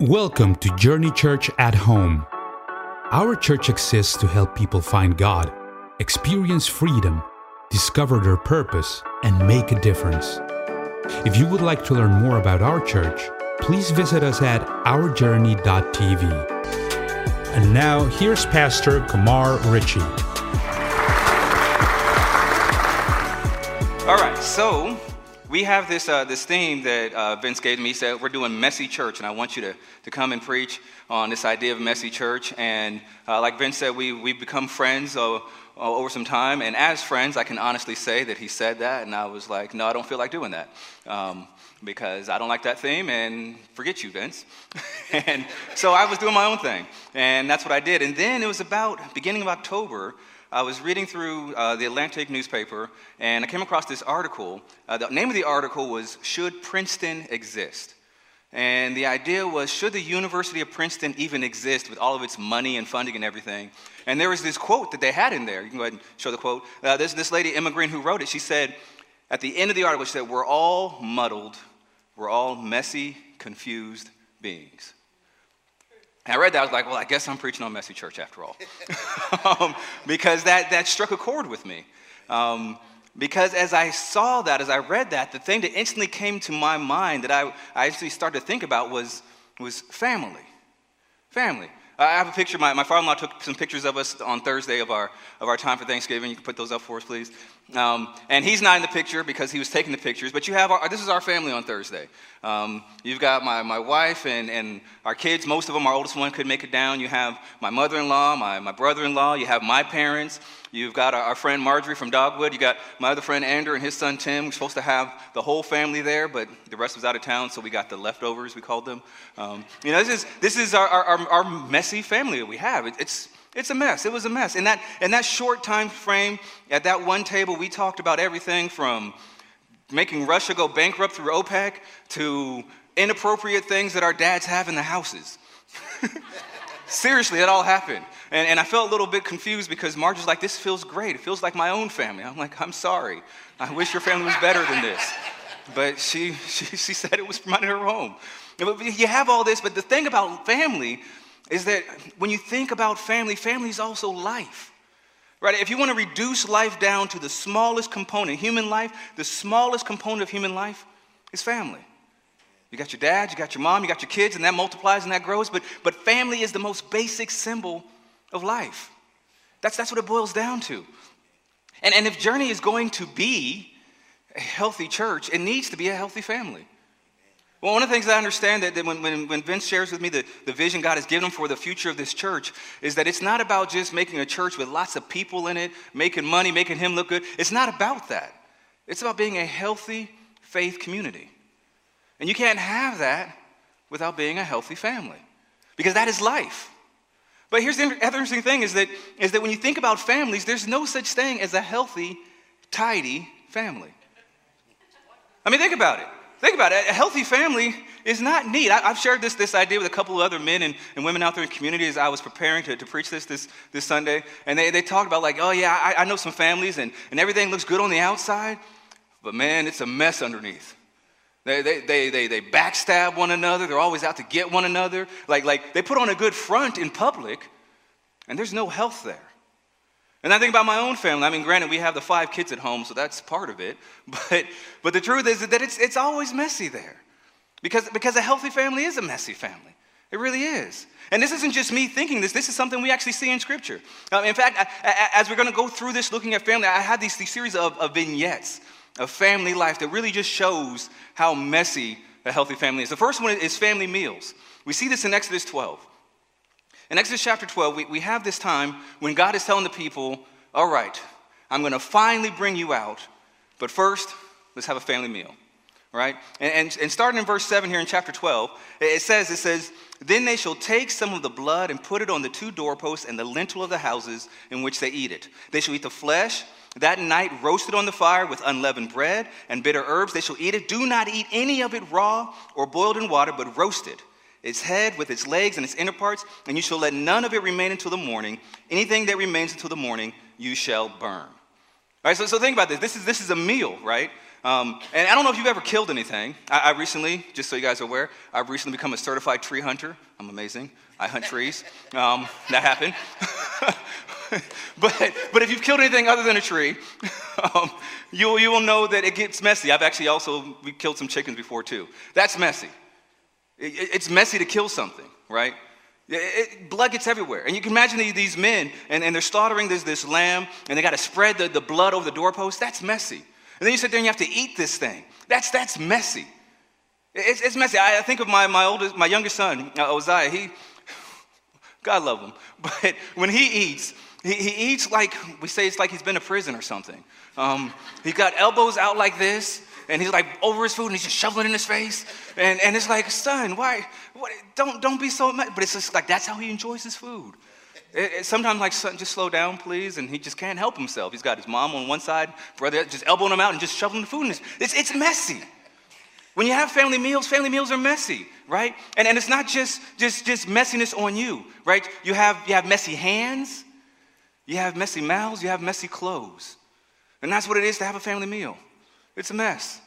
Welcome to Journey Church at Home. Our church exists to help people find God, experience freedom, discover their purpose, and make a difference. If you would like to learn more about our church, please visit us at ourjourney.tv. And now, here's Pastor Kamar Ritchie. All right, so we have this, uh, this theme that uh, Vince gave me. He said, We're doing messy church, and I want you to, to come and preach on this idea of messy church. And uh, like Vince said, we, we've become friends over some time. And as friends, I can honestly say that he said that, and I was like, No, I don't feel like doing that. Um, because I don't like that theme, and forget you, Vince. and so I was doing my own thing, and that's what I did. And then it was about beginning of October. I was reading through uh, the Atlantic newspaper and I came across this article. Uh, the name of the article was Should Princeton Exist? And the idea was Should the University of Princeton even exist with all of its money and funding and everything? And there was this quote that they had in there. You can go ahead and show the quote. Uh, there's this lady, Emma Green, who wrote it. She said, at the end of the article, she said, We're all muddled, we're all messy, confused beings. And I read that, I was like, well, I guess I'm preaching on Messy Church after all. um, because that, that struck a chord with me. Um, because as I saw that, as I read that, the thing that instantly came to my mind that I, I actually started to think about was, was family. Family. I have a picture. My, my father in law took some pictures of us on Thursday of our, of our time for Thanksgiving. You can put those up for us, please. Um, and he's not in the picture because he was taking the pictures. But you have our, this is our family on Thursday. Um, you've got my, my wife and, and our kids. Most of them, our oldest one could make it down. You have my mother in law, my, my brother in law. You have my parents. You've got our, our, friend Marjorie from Dogwood. You got my other friend Andrew and his son Tim. We're supposed to have the whole family there, but the rest was out of town, so we got the leftovers, we called them. Um, you know, this is, this is our, our, our, messy family that we have. It, it's, it's a mess. It was a mess. In that, in that short time frame, at that one table, we talked about everything from making Russia go bankrupt through OPEC to inappropriate things that our dads have in the houses. Seriously, it all happened. And, and I felt a little bit confused because Marge was like, This feels great. It feels like my own family. I'm like, I'm sorry. I wish your family was better than this. But she, she, she said it was reminding her home. You have all this, but the thing about family is that when you think about family, family is also life. Right? If you want to reduce life down to the smallest component, human life, the smallest component of human life is family. You got your dad, you got your mom, you got your kids, and that multiplies and that grows. But, but family is the most basic symbol of life. That's, that's what it boils down to. And, and if Journey is going to be a healthy church, it needs to be a healthy family. Well, one of the things I understand that, that when, when, when, Vince shares with me the, the vision God has given him for the future of this church is that it's not about just making a church with lots of people in it, making money, making him look good. It's not about that. It's about being a healthy faith community. And you can't have that without being a healthy family because that is life. But here's the interesting thing is that, is that when you think about families, there's no such thing as a healthy, tidy family. I mean, think about it. Think about it. A healthy family is not neat. I, have shared this, this idea with a couple of other men and, and women out there in the community as I was preparing to, to preach this, this this Sunday. And they, they talked about, like, oh, yeah, I, I know some families and, and everything looks good on the outside, but man, it's a mess underneath. They, they, they, they, they backstab one another. They're always out to get one another. Like, like they put on a good front in public, and there's no health there. And I think about my own family. I mean, granted, we have the five kids at home, so that's part of it. But, but the truth is that it's, it's always messy there. Because, because a healthy family is a messy family. It really is. And this isn't just me thinking this, this is something we actually see in Scripture. Um, in fact, I, I, as we're going to go through this looking at family, I have these, these series of, of vignettes of family life that really just shows how messy a healthy family is. The first one is family meals. We see this in Exodus 12. In Exodus chapter 12, we, we have this time when God is telling the people, All right, I'm going to finally bring you out, but first, let's have a family meal. Right? And, and, and starting in verse 7 here in chapter 12, it says, It says, Then they shall take some of the blood and put it on the two doorposts and the lintel of the houses in which they eat it. They shall eat the flesh that night, roasted on the fire with unleavened bread and bitter herbs, they shall eat it. Do not eat any of it raw or boiled in water, but roasted, its head with its legs and its inner parts, and you shall let none of it remain until the morning. Anything that remains until the morning, you shall burn. All right, so, so think about this. This is, this is a meal, right? Um, and I don't know if you've ever killed anything. I, I, recently, just so you guys are aware, I've recently become a certified tree hunter. I'm amazing. I hunt trees. Um, that happened. but, but if you've killed anything other than a tree, um, you, you will know that it gets messy. I've actually also killed some chickens before too. That's messy. It, it's messy to kill something, right? It, blood gets everywhere. And you can imagine these men, and, and they're slaughtering this, this lamb, and they got to spread the, the blood over the doorpost. That's messy. And then you sit there and you have to eat this thing. That's, that's messy. It's, it's messy. I, think of my, my, oldest, my youngest son, uh. He, God love him. But when he eats, he, he, eats like, we say it's like he's been to prison or something. Um, he got elbows out like this, and he's like over his food, and he's just shoveling in his face. And, and it's like, son, why? What, don't, don't be so mad. But it's just like, that's how he enjoys his food. It, it, sometimes, like, son, just slow down, please. And he just can't help himself. He's got his mom on one side, brother just elbowing him out and just shoveling the food in his. It's, it's messy. When you have family meals, family meals are messy, right? And, and it's not just, just, just messiness on you, right? You have, you have messy hands, you have messy mouths, you have messy clothes. And that's what it is to have a family meal. It's a mess.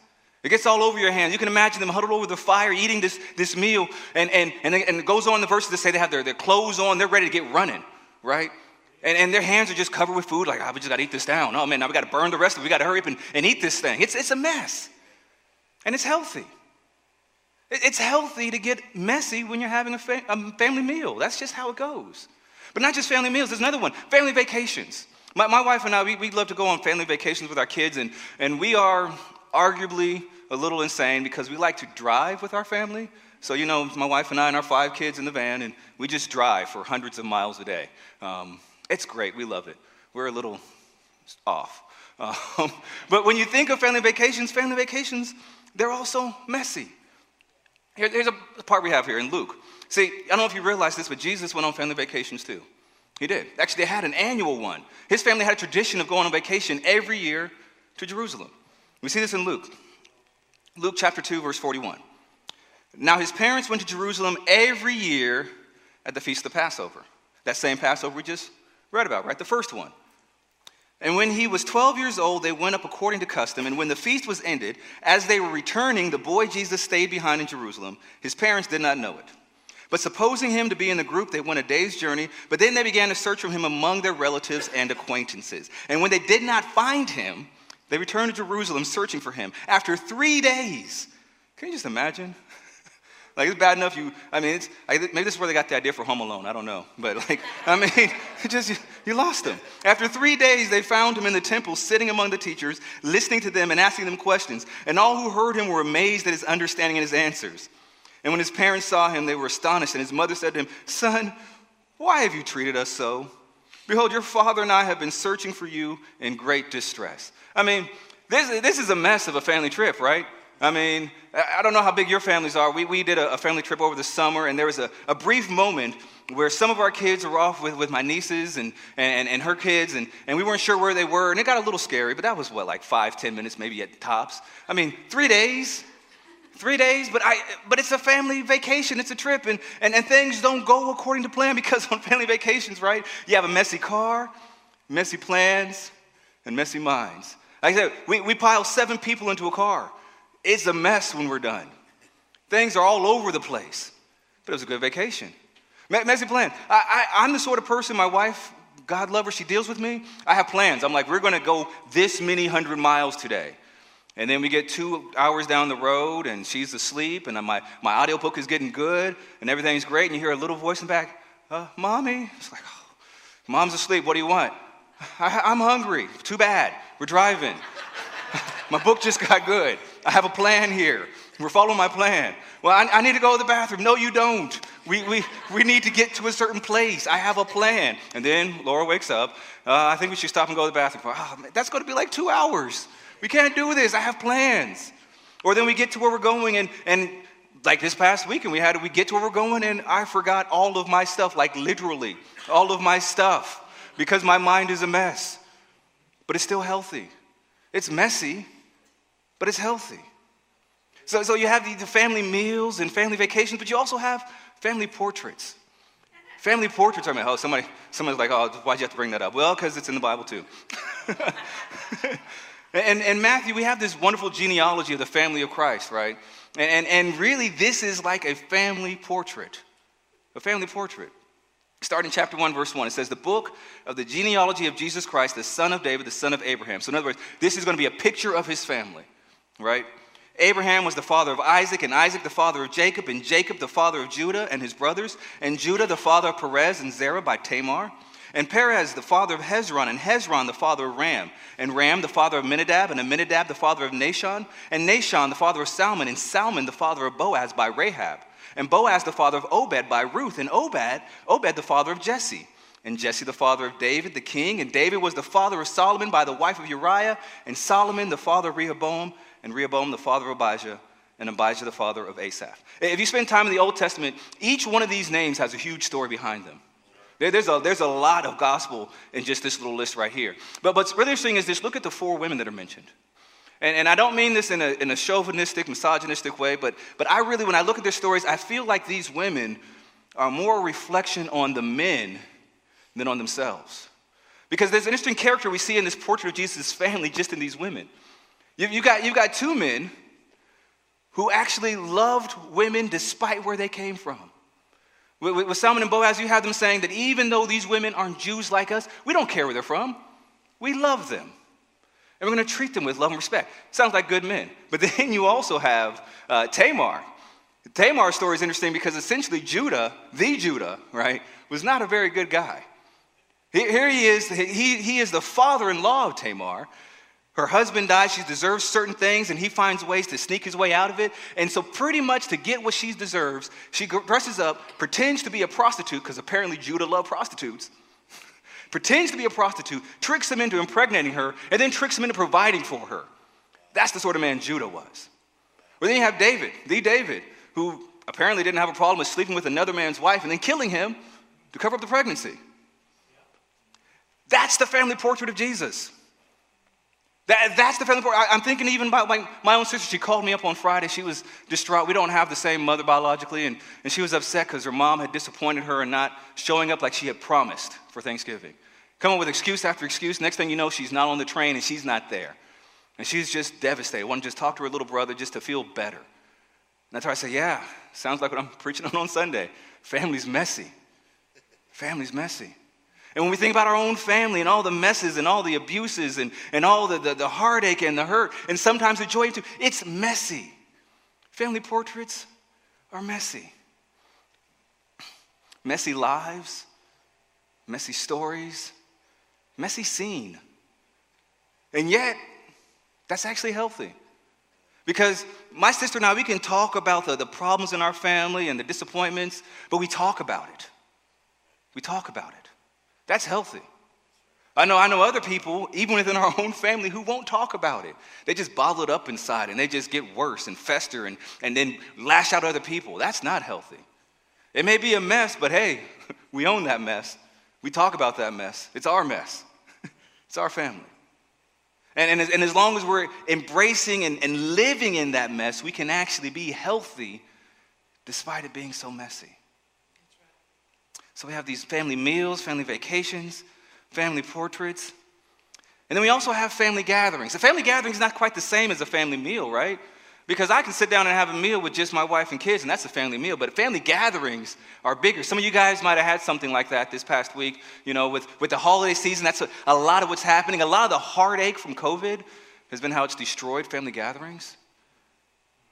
It gets all over your hands. You can imagine them huddled over the fire eating this, this meal. And, and, and, and it goes on the verses that say they have their, their clothes on, they're ready to get running, right? And, and their hands are just covered with food, like, oh, we just got to eat this down. Oh, man, now we got to burn the rest of it. We got to hurry up and, and eat this thing. It's, it's a mess. And it's healthy. It's healthy to get messy when you're having a, fa- a family meal. That's just how it goes. But not just family meals, there's another one family vacations. My, my wife and I, we, we love to go on family vacations with our kids, and, and we are arguably a little insane because we like to drive with our family. So, you know, my wife and I and our five kids in the van, and we just drive for hundreds of miles a day. Um, it's great. We love it. We're a little off. Um, but when you think of family vacations, family vacations, they're also messy. Here, here's a part we have here in Luke. See, I don't know if you realize this, but Jesus went on family vacations too. He did. Actually, they had an annual one. His family had a tradition of going on vacation every year to Jerusalem. We see this in Luke. Luke chapter 2, verse 41. Now, his parents went to Jerusalem every year at the feast of the Passover. That same Passover we just read about, right? The first one. And when he was 12 years old, they went up according to custom. And when the feast was ended, as they were returning, the boy Jesus stayed behind in Jerusalem. His parents did not know it. But supposing him to be in the group, they went a day's journey. But then they began to search for him among their relatives and acquaintances. And when they did not find him, they returned to Jerusalem searching for him. After three days, can you just imagine? like it's bad enough you. I mean, it's, I, maybe this is where they got the idea for Home Alone. I don't know, but like, I mean, just you, you lost him. After three days, they found him in the temple, sitting among the teachers, listening to them and asking them questions. And all who heard him were amazed at his understanding and his answers. And when his parents saw him, they were astonished. And his mother said to him, Son, why have you treated us so? Behold, your father and I have been searching for you in great distress. I mean, this, this is a mess of a family trip, right? I mean, I don't know how big your families are. We, we did a, family trip over the summer, and there was a, a brief moment where some of our kids were off with, with my nieces and, and, and her kids, and, and we weren't sure where they were, and it got a little scary, but that was what, like five, ten minutes maybe at the tops? I mean, three days, three days, but, I, but it's a family vacation, it's a trip, and, and, and things don't go according to plan because on family vacations, right, you have a messy car, messy plans, and messy minds. Like I said, we, we pile seven people into a car. It's a mess when we're done. Things are all over the place, but it was a good vacation. Messy plan. I, I, I'm the sort of person, my wife, God love her, she deals with me. I have plans. I'm like, we're going to go this many hundred miles today. And then we get two hours down the road, and she's asleep, and my, my audiobook is getting good, and everything's great, and you hear a little voice in the back, uh, Mommy. It's like, oh, Mom's asleep. What do you want? I, I'm hungry. Too bad. We're driving. my book just got good. I have a plan here. We're following my plan. Well, I, I, need to go to the bathroom. No, you don't. We, we, we need to get to a certain place. I have a plan. And then Laura wakes up. Uh, I think we should stop and go to the bathroom. Oh, man, that's going to be like two hours. We can't do this. I have plans. Or then we get to where we're going, and, and like this past weekend, we had we get to where we're going, and I forgot all of my stuff, like literally, all of my stuff, because my mind is a mess. But it's still healthy. It's messy, but it's healthy. So, so you have the, the family meals and family vacations, but you also have family portraits. Family portraits are, oh, somebody, somebody's like, oh, why'd you have to bring that up? Well, because it's in the Bible too. And, and Matthew, we have this wonderful genealogy of the family of Christ, right? And, and, and really, this is like a family portrait. A family portrait. Starting chapter 1, verse 1, it says, The book of the genealogy of Jesus Christ, the son of David, the son of Abraham. So, in other words, this is going to be a picture of his family, right? Abraham was the father of Isaac, and Isaac the father of Jacob, and Jacob the father of Judah and his brothers, and Judah the father of Perez and Zerah by Tamar. And Perez, the father of Hezron, and Hezron, the father of Ram, and Ram, the father of Minadab, and Aminadab, the father of Nahshon, and Nahshon, the father of Salmon, and Salmon, the father of Boaz by Rahab, and Boaz, the father of Obed by Ruth, and Obed, Obed, the father of Jesse, and Jesse, the father of David, the king, and David was the father of Solomon by the wife of Uriah, and Solomon, the father of Rehoboam, and Rehoboam, the father of Abijah, and Abijah, the father of Asaph. If you spend time in the Old Testament, each one of these names has a huge story behind them. There's a, there's a lot of gospel in just this little list right here. But what's really interesting is this look at the four women that are mentioned. And, and I don't mean this in a, in a chauvinistic, misogynistic way, but, but I really, when I look at their stories, I feel like these women are more a reflection on the men than on themselves. Because there's an interesting character we see in this portrait of Jesus' family just in these women. You, you, got, you got two men who actually loved women despite where they came from. With, with Salmon and Boaz, you have them saying that even though these women aren't Jews like us, we don't care where they're from. We love them. And we're going to treat them with love and respect. Sounds like good men. But then you also have uh, Tamar. Tamar's story is interesting because essentially Judah, the Judah, right, was not a very good guy. Here he is, he, he is the father in law of Tamar, her husband dies, she deserves certain things, and he finds ways to sneak his way out of it. And so, pretty much to get what she deserves, she dresses up, pretends to be a prostitute, because apparently Judah loved prostitutes, pretends to be a prostitute, tricks him into impregnating her, and then tricks him into providing for her. That's the sort of man Judah was. Or then you have David, the David, who apparently didn't have a problem with sleeping with another man's wife and then killing him to cover up the pregnancy. That's the family portrait of Jesus. That, that's the family part. I, am thinking even about my own sister. She called me up on Friday. She was distraught. We don't have the same mother biologically, and, and she was upset because her mom had disappointed her and not showing up like she had promised for Thanksgiving. Coming with excuse after excuse. Next thing you know, she's not on the train and she's not there. And she's just devastated. Wanted to just talk to her little brother just to feel better. And that's why I say, yeah, sounds like what I'm preaching on on Sunday. Family's messy. Family's messy. And when we think about our own family and all the messes and all the abuses and, and all the, the, the heartache and the hurt and sometimes the joy too, it's messy. Family portraits are messy. Messy lives, messy stories, messy scene. And yet, that's actually healthy. Because my sister and I, we can talk about the, the problems in our family and the disappointments, but we talk about it. We talk about it. That's healthy. I know, I know other people, even within our own family, who won't talk about it. They just bottle it up inside and they just get worse and fester and, and then lash out at other people. That's not healthy. It may be a mess, but hey, we own that mess. We talk about that mess. It's our mess, it's our family. And, and, as, and as long as we're embracing and, and living in that mess, we can actually be healthy despite it being so messy. So we have these family meals, family vacations, family portraits. And then we also have family gatherings. A family gathering is not quite the same as a family meal, right? Because I can sit down and have a meal with just my wife and kids, and that's a family meal. But family gatherings are bigger. Some of you guys might have had something like that this past week. You know, with, with the holiday season, that's a, a lot of what's happening. A lot of the heartache from COVID has been how it's destroyed family gatherings.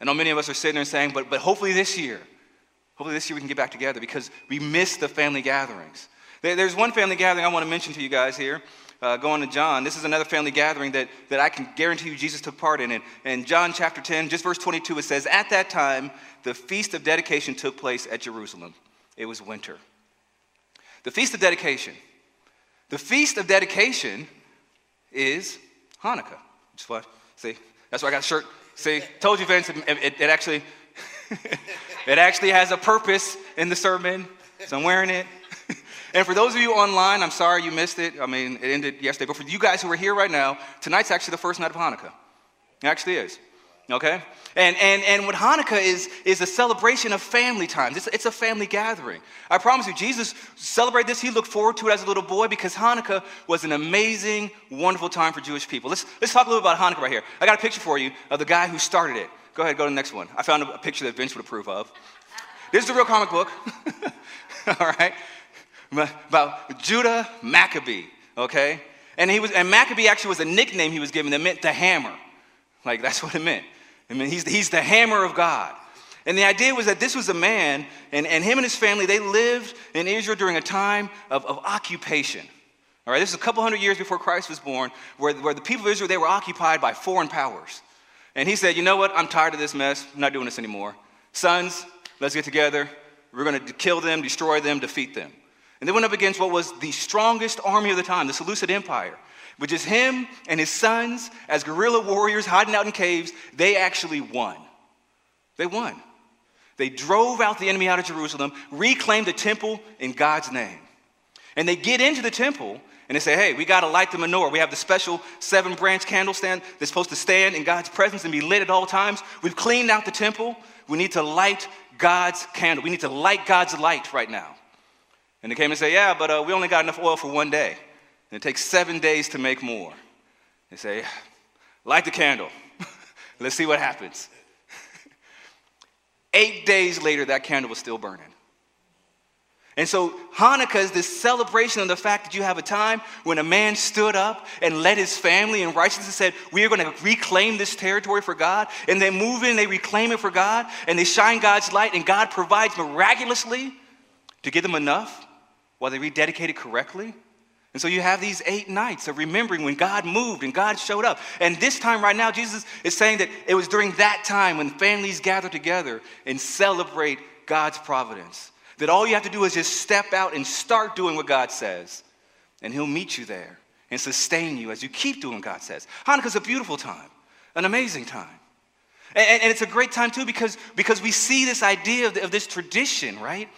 I know many of us are sitting there saying, but, but hopefully this year, Hopefully, this year we can get back together because we miss the family gatherings. There's one family gathering I want to mention to you guys here. Uh, going to John. This is another family gathering that, that I can guarantee you Jesus took part in. And in John chapter 10, just verse 22, it says, At that time, the feast of dedication took place at Jerusalem. It was winter. The feast of dedication. The feast of dedication is Hanukkah. What? See, that's why I got a shirt. See, told you, Vince, it, it, it actually it actually has a purpose in the sermon, so I'm wearing it. and for those of you online, I'm sorry you missed it. I mean, it ended yesterday. But for you guys who are here right now, tonight's actually the first night of Hanukkah. It actually is. Okay? And, and, and what Hanukkah is, is a celebration of family times. It's, it's a family gathering. I promise you, Jesus celebrated this. He looked forward to it as a little boy because Hanukkah was an amazing, wonderful time for Jewish people. Let's, let's talk a little bit about Hanukkah right here. I got a picture for you of the guy who started it. Go ahead, go to the next one. I found a, picture that Vince would approve of. This is a real comic book. All right? About Judah Maccabee, okay? And, he was, and Maccabee actually was a nickname he was given that meant the hammer. Like, that's what it meant. I mean, he's, he's the hammer of God. And the idea was that this was a man, and, and him and his family, they lived in Israel during a time of, of occupation. All right, this is a couple hundred years before Christ was born, where, where the people of Israel, they were occupied by foreign powers. And he said, you know what, I'm tired of this mess. I'm not doing this anymore. Sons, let's get together. We're going to kill them, destroy them, defeat them. And they went up against what was the strongest army of the time, the Seleucid Empire which is him and his sons as guerrilla warriors hiding out in caves, they actually won. They won. They drove out the enemy out of Jerusalem, reclaimed the temple in God's name. And they get into the temple and they say, hey, we got to light the menorah. We have the special seven branch candle stand that's supposed to stand in God's presence and be lit at all times. We've cleaned out the temple. We need to light God's candle. We need to light God's light right now. And they came and say, yeah, but uh, we only got enough oil for one day. And it takes seven days to make more. They say, light the candle. Let's see what happens. Eight days later, that candle was still burning. And so Hanukkah is this celebration of the fact that you have a time when a man stood up and led his family in righteousness and said, We are going to reclaim this territory for God. And they move in, they reclaim it for God, and they shine God's light, and God provides miraculously to give them enough while they rededicate it correctly. And so you have these eight nights of remembering when God moved and God showed up. And this time, right now, Jesus is saying that it was during that time when families gather together and celebrate God's providence. That all you have to do is just step out and start doing what God says, and He'll meet you there and sustain you as you keep doing what God says. Hanukkah's a beautiful time, an amazing time. And, and, it's a great time too because, because we see this idea of, of this tradition, right?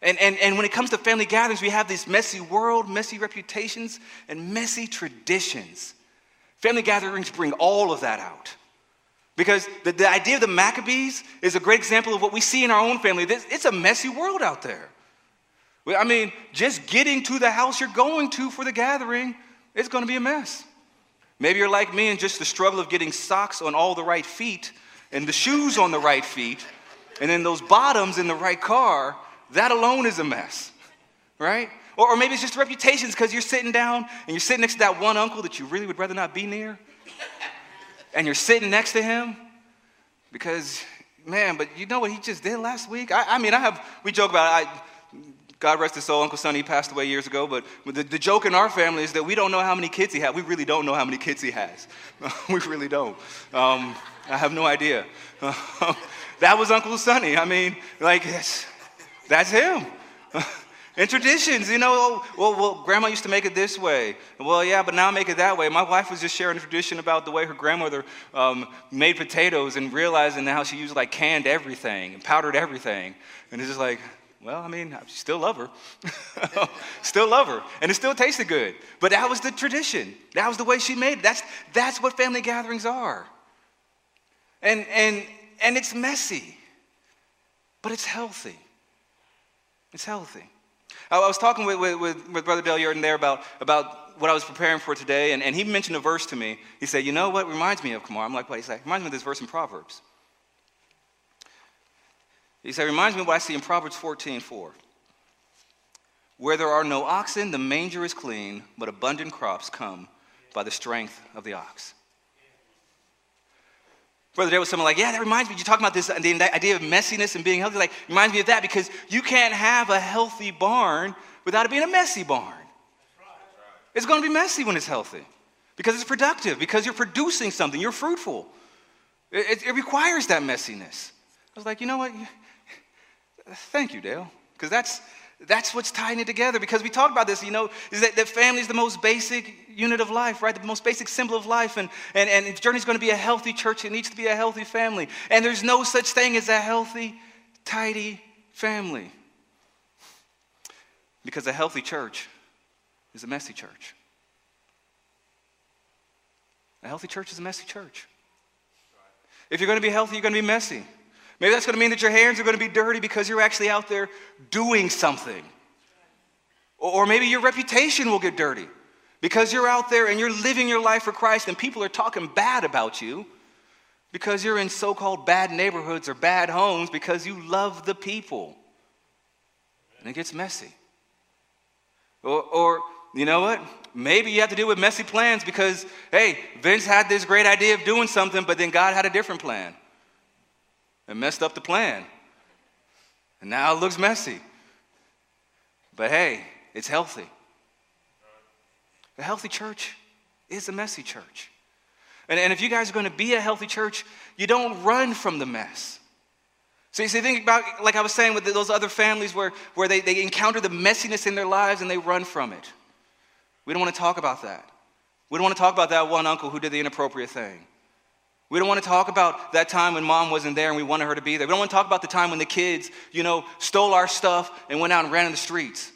And, and, and when it comes to family gatherings, we have this messy world, messy reputations, and messy traditions. Family gatherings bring all of that out. Because the, the idea of the Maccabees is a great example of what we see in our own family. It's a messy world out there. I mean, just getting to the house you're going to for the gathering, it's going to be a mess. Maybe you're like me and just the struggle of getting socks on all the right feet and the shoes on the right feet and then those bottoms in the right car that alone is a mess, right? Or, or maybe it's just reputations because you're sitting down and you're sitting next to that one uncle that you really would rather not be near. And you're sitting next to him because, man, but you know what he just did last week? I, I mean, I have, we joke about it. I, God rest his soul, Uncle Sonny passed away years ago, but the, the joke in our family is that we don't know how many kids he had. We really don't know how many kids he has. we really don't. Um, I have no idea. that was Uncle Sonny. I mean, like, that's him. and traditions, you know, oh, well, well, grandma used to make it this way. Well, yeah, but now I make it that way. My wife was just sharing a tradition about the way her grandmother um, made potatoes and realizing how she used like canned everything and powdered everything. And it's just like, well, I mean, I still love her. still love her. And it still tasted good. But that was the tradition. That was the way she made it. That's, that's what family gatherings are. And, and, and it's messy, but it's healthy. It's healthy. I was talking with, with, with Brother Dale Yurden there about, about what I was preparing for today, and, and he mentioned a verse to me. He said, You know what reminds me of Kamar? I'm like, What? He said, Reminds me of this verse in Proverbs. He said, Reminds me of what I see in Proverbs 14 4. Where there are no oxen, the manger is clean, but abundant crops come by the strength of the ox. Brother Dale was someone like, yeah, that reminds me, you talking about this and the idea of messiness and being healthy. Like, reminds me of that because you can't have a healthy barn without it being a messy barn. It's going to be messy when it's healthy because it's productive, because you're producing something, you're fruitful. It, it, it requires that messiness. I was like, you know what? Thank you, Dale, because that's that's what's tying it together because we talked about this, you know, is that, that family is the most basic unit of life, right? The most basic symbol of life. And, and, and if Journey's going to be a healthy church, it needs to be a healthy family. And there's no such thing as a healthy, tidy family. Because a healthy church is a messy church. A healthy church is a messy church. If you're going to be healthy, you're going to be messy. Maybe that's going to mean that your hands are going to be dirty because you're actually out there doing something. Or maybe your reputation will get dirty because you're out there and you're living your life for Christ and people are talking bad about you because you're in so called bad neighborhoods or bad homes because you love the people. And it gets messy. Or, or, you know what? Maybe you have to deal with messy plans because, hey, Vince had this great idea of doing something, but then God had a different plan and messed up the plan. And now it looks messy. But hey, it's healthy. A healthy church is a messy church. And, and if you guys are going to be a healthy church, you don't run from the mess. See, see, think about, like I was saying, with those other families where, where they, they encounter the messiness in their lives and they run from it. We don't want to talk about that. We don't want to talk about that one uncle who did the inappropriate thing. We don't want to talk about that time when mom wasn't there and we wanted her to be there. We don't want to talk about the time when the kids, you know, stole our stuff and went out and ran in the streets.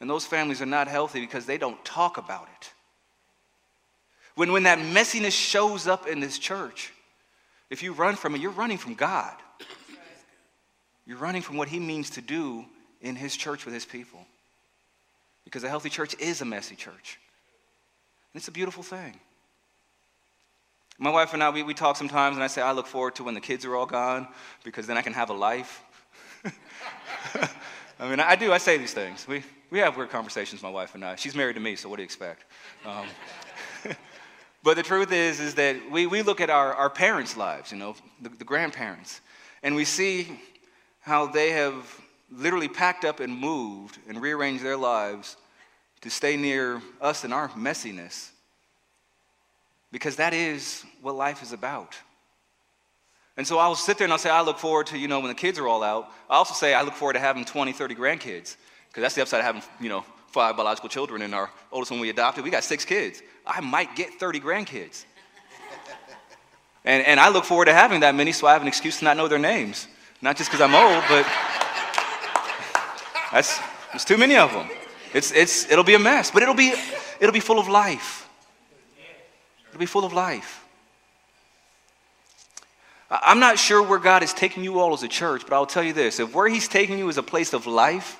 And those families are not healthy because they don't talk about it. When, when that messiness shows up in this church, if you run from it, you're running from God. You're running from what He means to do in His church with His people. Because a healthy church is a messy church. And it's a beautiful thing. My wife and I, we, we talk sometimes, and I say, I look forward to when the kids are all gone because then I can have a life. I mean, I do, I say these things. We, we have weird conversations, my wife and I. She's married to me, so what do you expect? Um, but the truth is, is that we, we look at our, our parents' lives, you know, the, the grandparents, and we see how they have literally packed up and moved and rearranged their lives to stay near us and our messiness. Because that is what life is about. And so I'll sit there and I'll say, I look forward to, you know, when the kids are all out. I also say I look forward to having 20, 30 grandkids. Because that's the upside of having, you know, five biological children, and our oldest one we adopted, we got six kids. I might get 30 grandkids. and, and I look forward to having that many so I have an excuse to not know their names. Not just because I'm old, but that's, there's too many of them. It's, it's, it'll be a mess, but it'll be, it'll be full of life. It'll be full of life. I'm not sure where God is taking you all as a church, but I'll tell you this if where He's taking you is a place of life,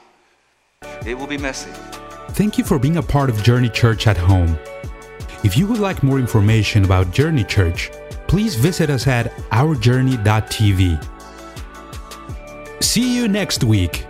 it will be messy. Thank you for being a part of Journey Church at home. If you would like more information about Journey Church, please visit us at ourjourney.tv. See you next week.